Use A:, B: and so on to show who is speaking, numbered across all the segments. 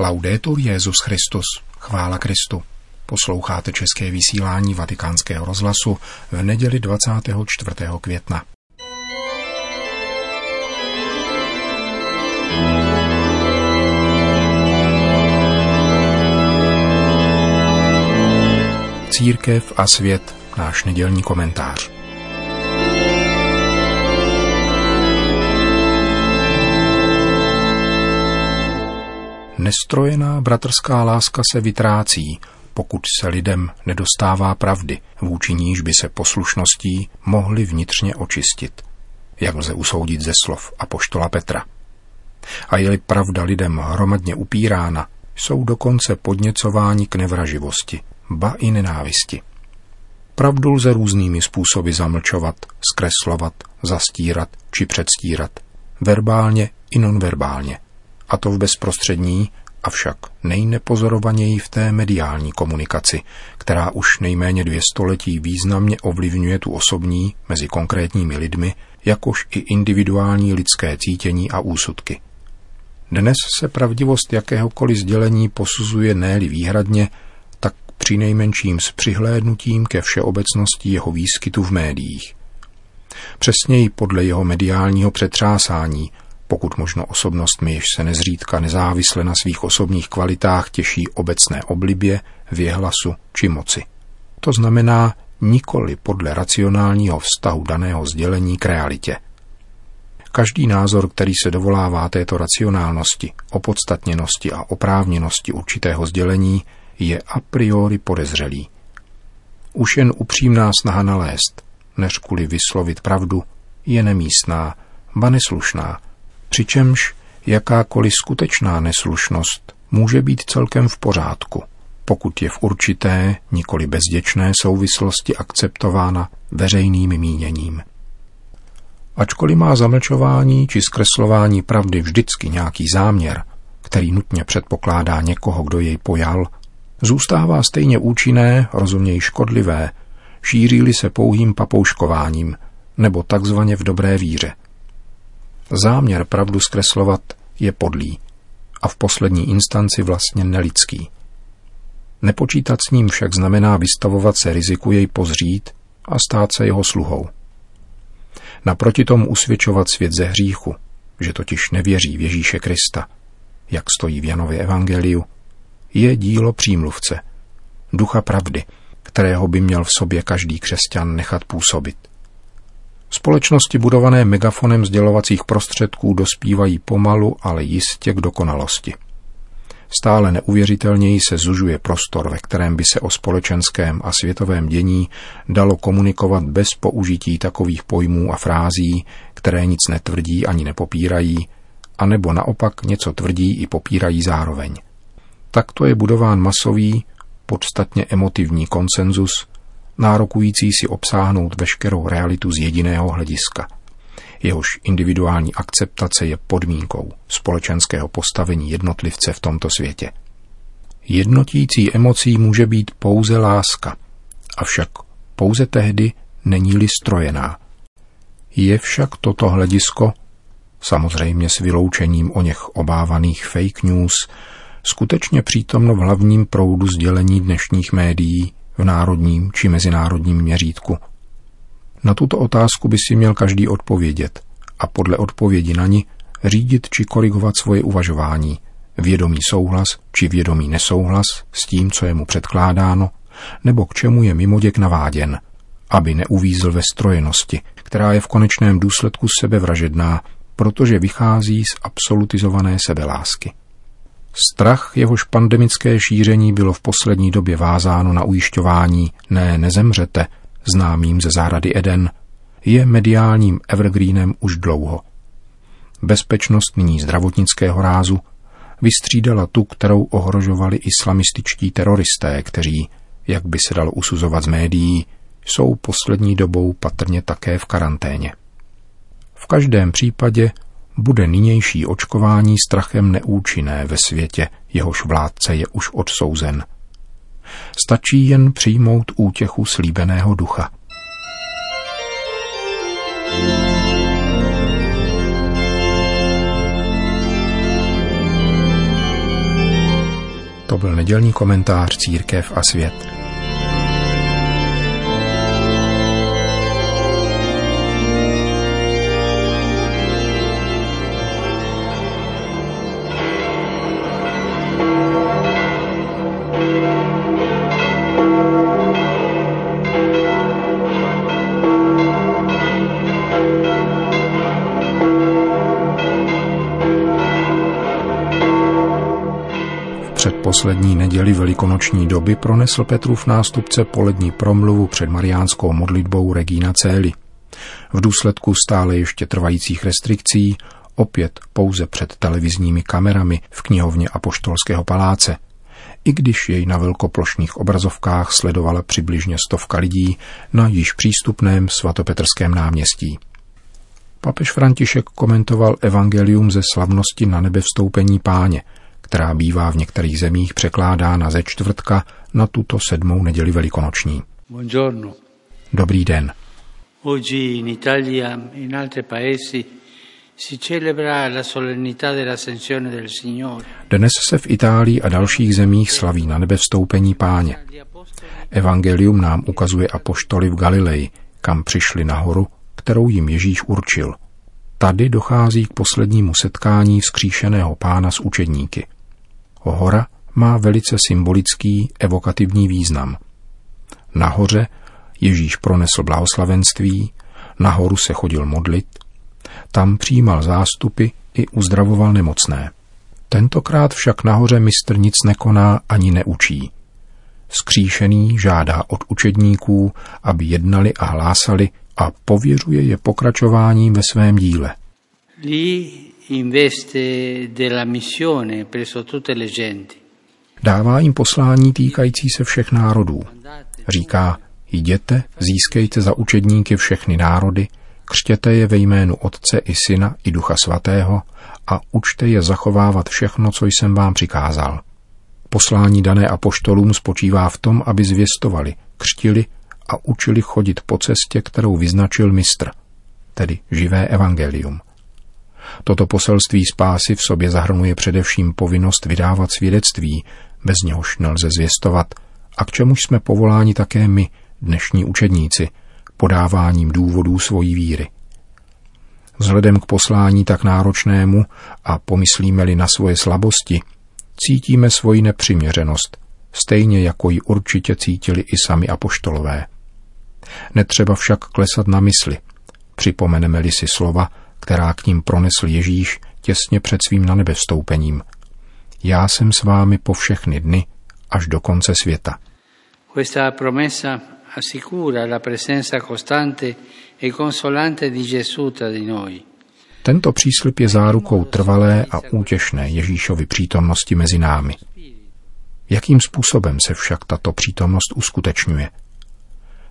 A: Laudetur Jezus Christus, chvála Kristu. Posloucháte české vysílání Vatikánského rozhlasu v neděli 24. května. Církev a svět, náš nedělní komentář. Nestrojená bratrská láska se vytrácí, pokud se lidem nedostává pravdy, vůči níž by se poslušností mohli vnitřně očistit, jak lze usoudit ze slov apoštola Petra. A je-li pravda lidem hromadně upírána, jsou dokonce podněcováni k nevraživosti, ba i nenávisti. Pravdu lze různými způsoby zamlčovat, zkreslovat, zastírat či předstírat, verbálně i nonverbálně – a to v bezprostřední, avšak nejnepozorovaněji v té mediální komunikaci, která už nejméně dvě století významně ovlivňuje tu osobní mezi konkrétními lidmi, jakož i individuální lidské cítění a úsudky. Dnes se pravdivost jakéhokoliv sdělení posuzuje néli výhradně, tak při nejmenším s přihlédnutím ke všeobecnosti jeho výskytu v médiích. Přesněji podle jeho mediálního přetřásání, pokud možno osobnostmi, jež se nezřídka nezávisle na svých osobních kvalitách těší obecné oblibě, věhlasu či moci. To znamená nikoli podle racionálního vztahu daného sdělení k realitě. Každý názor, který se dovolává této racionálnosti, opodstatněnosti a oprávněnosti určitého sdělení, je a priori podezřelý. Už jen upřímná snaha nalézt, než kvůli vyslovit pravdu, je nemístná, ba neslušná, přičemž jakákoliv skutečná neslušnost může být celkem v pořádku, pokud je v určité, nikoli bezděčné souvislosti akceptována veřejným míněním. Ačkoliv má zamlčování či zkreslování pravdy vždycky nějaký záměr, který nutně předpokládá někoho, kdo jej pojal, zůstává stejně účinné, rozuměj škodlivé, šíří se pouhým papouškováním nebo takzvaně v dobré víře – Záměr pravdu zkreslovat je podlý a v poslední instanci vlastně nelidský. Nepočítat s ním však znamená vystavovat se riziku jej pozřít a stát se jeho sluhou. Naproti tomu usvědčovat svět ze hříchu, že totiž nevěří v Ježíše Krista, jak stojí v Janově evangeliu, je dílo přímluvce, ducha pravdy, kterého by měl v sobě každý křesťan nechat působit. Společnosti budované megafonem sdělovacích prostředků dospívají pomalu, ale jistě k dokonalosti. Stále neuvěřitelněji se zužuje prostor, ve kterém by se o společenském a světovém dění dalo komunikovat bez použití takových pojmů a frází, které nic netvrdí ani nepopírají, anebo naopak něco tvrdí i popírají zároveň. Takto je budován masový, podstatně emotivní konsenzus, nárokující si obsáhnout veškerou realitu z jediného hlediska. Jehož individuální akceptace je podmínkou společenského postavení jednotlivce v tomto světě. Jednotící emocí může být pouze láska, avšak pouze tehdy není-li strojená. Je však toto hledisko, samozřejmě s vyloučením o něch obávaných fake news, skutečně přítomno v hlavním proudu sdělení dnešních médií, v národním či mezinárodním měřítku? Na tuto otázku by si měl každý odpovědět a podle odpovědi na ní řídit či korigovat svoje uvažování, vědomý souhlas či vědomý nesouhlas s tím, co je mu předkládáno, nebo k čemu je mimoděk naváděn, aby neuvízl ve strojenosti, která je v konečném důsledku sebevražedná, protože vychází z absolutizované sebelásky. Strach, jehož pandemické šíření bylo v poslední době vázáno na ujišťování ne nezemřete, známým ze zahrady Eden, je mediálním evergreenem už dlouho. Bezpečnost nyní zdravotnického rázu vystřídala tu, kterou ohrožovali islamističtí teroristé, kteří, jak by se dalo usuzovat z médií, jsou poslední dobou patrně také v karanténě. V každém případě bude nynější očkování strachem neúčinné ve světě, jehož vládce je už odsouzen. Stačí jen přijmout útěchu slíbeného ducha. byl nedělní komentář Církev a svět. Předposlední neděli velikonoční doby pronesl Petrův nástupce polední promluvu před mariánskou modlitbou Regina Cély. V důsledku stále ještě trvajících restrikcí opět pouze před televizními kamerami v knihovně Apoštolského paláce. I když jej na velkoplošných obrazovkách sledovala přibližně stovka lidí na již přístupném svatopetrském náměstí. Papež František komentoval evangelium ze slavnosti na nebe vstoupení páně – která bývá v některých zemích překládána ze čtvrtka na tuto sedmou neděli velikonoční.
B: Buongiorno.
A: Dobrý den.
B: Oggi in Italia e in altri paesi.
A: Dnes se v Itálii a dalších zemích slaví na nebe vstoupení páně. Evangelium nám ukazuje apoštoly v Galileji, kam přišli nahoru, kterou jim Ježíš určil. Tady dochází k poslednímu setkání vzkříšeného pána s učedníky – Hora má velice symbolický evokativní význam. Nahoře Ježíš pronesl blahoslavenství, nahoru se chodil modlit, tam přijímal zástupy i uzdravoval nemocné. Tentokrát však nahoře mistr nic nekoná ani neučí. Skříšený žádá od učedníků, aby jednali a hlásali a pověřuje je pokračováním ve svém díle.
B: In veste della missione presso tutte le genti.
A: Dává jim poslání týkající se všech národů. Říká, jděte, získejte za učedníky všechny národy, křtěte je ve jménu Otce i Syna i Ducha Svatého a učte je zachovávat všechno, co jsem vám přikázal. Poslání dané apoštolům spočívá v tom, aby zvěstovali, křtili a učili chodit po cestě, kterou vyznačil mistr, tedy živé evangelium – Toto poselství spásy v sobě zahrnuje především povinnost vydávat svědectví, bez něhož nelze zvěstovat, a k čemuž jsme povoláni také my, dnešní učedníci, podáváním důvodů svojí víry. Vzhledem k poslání tak náročnému a pomyslíme-li na svoje slabosti, cítíme svoji nepřiměřenost, stejně jako ji určitě cítili i sami apoštolové. Netřeba však klesat na mysli. Připomeneme-li si slova, která k ním pronesl Ježíš těsně před svým na nebe vstoupením. Já jsem s vámi po všechny dny až do konce světa.
B: Questa promessa assicura la presenza costante e consolante di Gesù tra di noi.
A: Tento příslip je zárukou trvalé a útěšné Ježíšovy přítomnosti mezi námi. Jakým způsobem se však tato přítomnost uskutečňuje?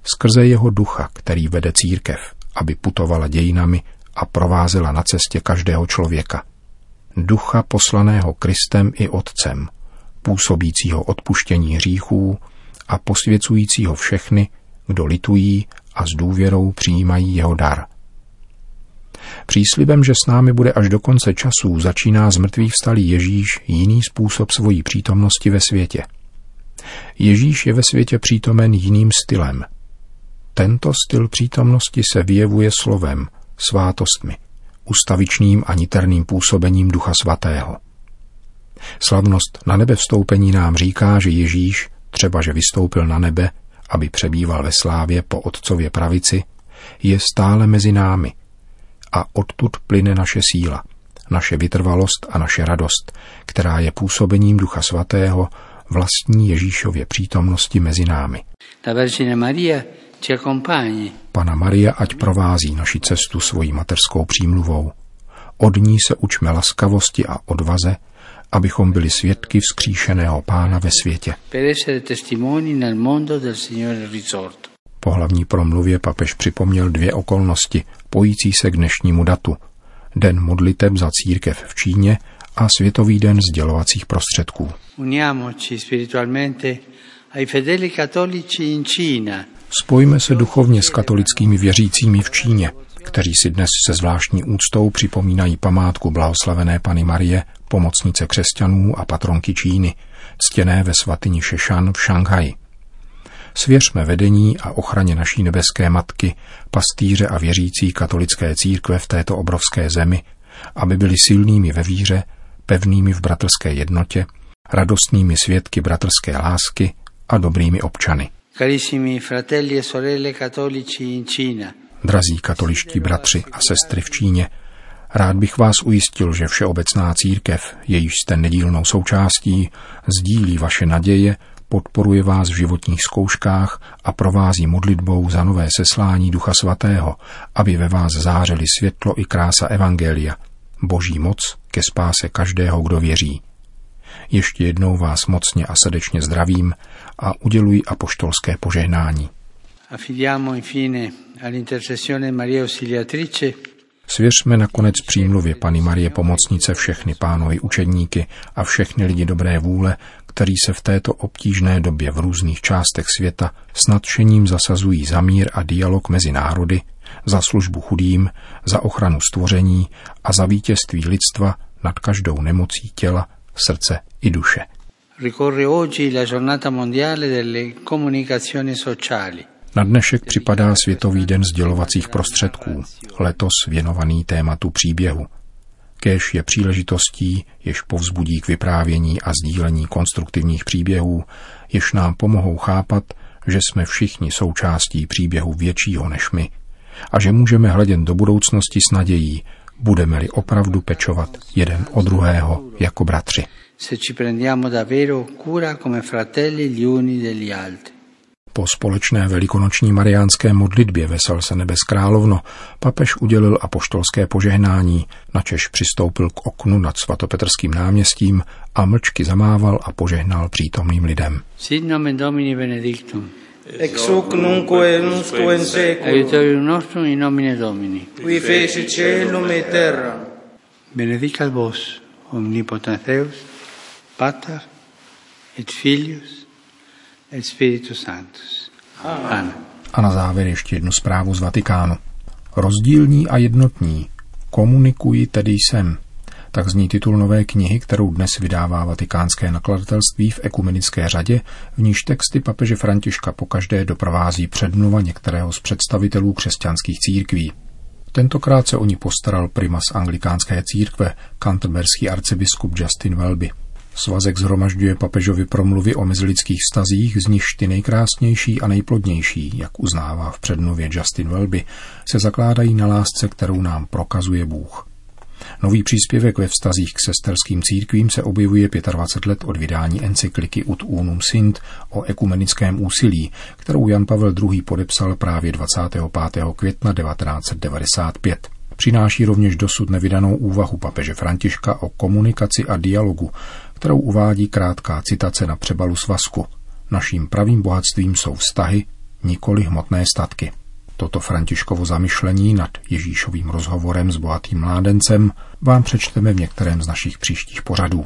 A: Skrze jeho ducha, který vede církev, aby putovala dějinami a provázela na cestě každého člověka. Ducha poslaného Kristem i Otcem, působícího odpuštění hříchů a posvěcujícího všechny, kdo litují a s důvěrou přijímají jeho dar. Příslibem, že s námi bude až do konce časů, začíná z mrtvých vstalý Ježíš jiný způsob svojí přítomnosti ve světě. Ježíš je ve světě přítomen jiným stylem. Tento styl přítomnosti se vyjevuje slovem, svátostmi, ustavičným a niterným působením Ducha Svatého. Slavnost na nebe vstoupení nám říká, že Ježíš, třeba že vystoupil na nebe, aby přebýval ve slávě po Otcově pravici, je stále mezi námi a odtud plyne naše síla, naše vytrvalost a naše radost, která je působením Ducha Svatého vlastní Ježíšově přítomnosti mezi námi.
B: Vergine Maria.
A: Pana Maria ať provází naši cestu svojí materskou přímluvou. Od ní se učme laskavosti a odvaze, abychom byli svědky vzkříšeného pána ve světě. Po hlavní promluvě papež připomněl dvě okolnosti, pojící se k dnešnímu datu. Den modliteb za církev v Číně a Světový den sdělovacích prostředků.
B: Uniamoci spiritualmente
A: Spojme se duchovně s katolickými věřícími v Číně kteří si dnes se zvláštní úctou připomínají památku blahoslavené Pany Marie, pomocnice křesťanů a patronky Číny, ctěné ve svatyni Šešan v Šanghaji. Svěřme vedení a ochraně naší nebeské matky, pastýře a věřící katolické církve v této obrovské zemi, aby byli silnými ve víře, pevnými v bratrské jednotě, radostnými svědky bratrské lásky a dobrými občany.
B: Carissimi fratelli e sorelle cattolici in Cina,
A: Drazí katoličtí bratři a sestry v Číně, rád bych vás ujistil, že Všeobecná církev, jejíž jste nedílnou součástí, sdílí vaše naděje, podporuje vás v životních zkouškách a provází modlitbou za nové seslání Ducha Svatého, aby ve vás zářeli světlo i krása Evangelia, boží moc ke spáse každého, kdo věří. Ještě jednou vás mocně a srdečně zdravím a uděluji apoštolské požehnání.
B: affidiamo infine all'intercessione Maria Ausiliatrice
A: Svěřme nakonec přímluvě Pany Marie Pomocnice všechny pánovi učedníky a všechny lidi dobré vůle, kteří se v této obtížné době v různých částech světa s nadšením zasazují za mír a dialog mezi národy, za službu chudým, za ochranu stvoření a za vítězství lidstva nad každou nemocí těla, srdce i duše.
B: Ricorre oggi la giornata mondiale delle comunicazioni sociali.
A: Na dnešek připadá Světový den sdělovacích prostředků, letos věnovaný tématu příběhu. Kéž je příležitostí, jež povzbudí k vyprávění a sdílení konstruktivních příběhů, jež nám pomohou chápat, že jsme všichni součástí příběhu většího než my a že můžeme hledět do budoucnosti s nadějí, budeme-li opravdu pečovat jeden o druhého jako bratři.
B: Se ci prendiamo davvero cura come fratelli gli uni degli altri.
A: Po společné velikonoční mariánské modlitbě Vesel se nebes královno papež udělil apoštolské požehnání, načež přistoupil k oknu nad svatopetrským náměstím a mlčky zamával a požehnal přítomným lidem.
B: Sit nomen Domini benedictum.
C: ex hoc nunque et usque in seculum,
B: Aiutorium nostrum in nomine Domini.
C: qui feci celum et terra.
B: Benedicat vos, omnipotens Deus, Pater, et Filius, et Spiritus Sanctus. Amen.
A: A na závěr ještě jednu zprávu z Vatikánu. Rozdílní a jednotní. Komunikuji tedy jsem. Tak zní titul nové knihy, kterou dnes vydává vatikánské nakladatelství v ekumenické řadě, v níž texty papeže Františka pokaždé doprovází předmluva některého z představitelů křesťanských církví. Tentokrát se o ní postaral primas anglikánské církve, kanterberský arcibiskup Justin Welby. Svazek zhromažďuje papežovi promluvy o mezilidských vztazích, z nichž ty nejkrásnější a nejplodnější, jak uznává v předmluvě Justin Welby, se zakládají na lásce, kterou nám prokazuje Bůh. Nový příspěvek ve vztazích k sesterským církvím se objevuje 25 let od vydání encykliky Ut Unum Sint o ekumenickém úsilí, kterou Jan Pavel II. podepsal právě 25. května 1995. Přináší rovněž dosud nevydanou úvahu papeže Františka o komunikaci a dialogu, kterou uvádí krátká citace na přebalu svazku. Naším pravým bohatstvím jsou vztahy, nikoli hmotné statky. Toto Františkovo zamyšlení nad Ježíšovým rozhovorem s bohatým mládencem vám přečteme v některém z našich příštích pořadů.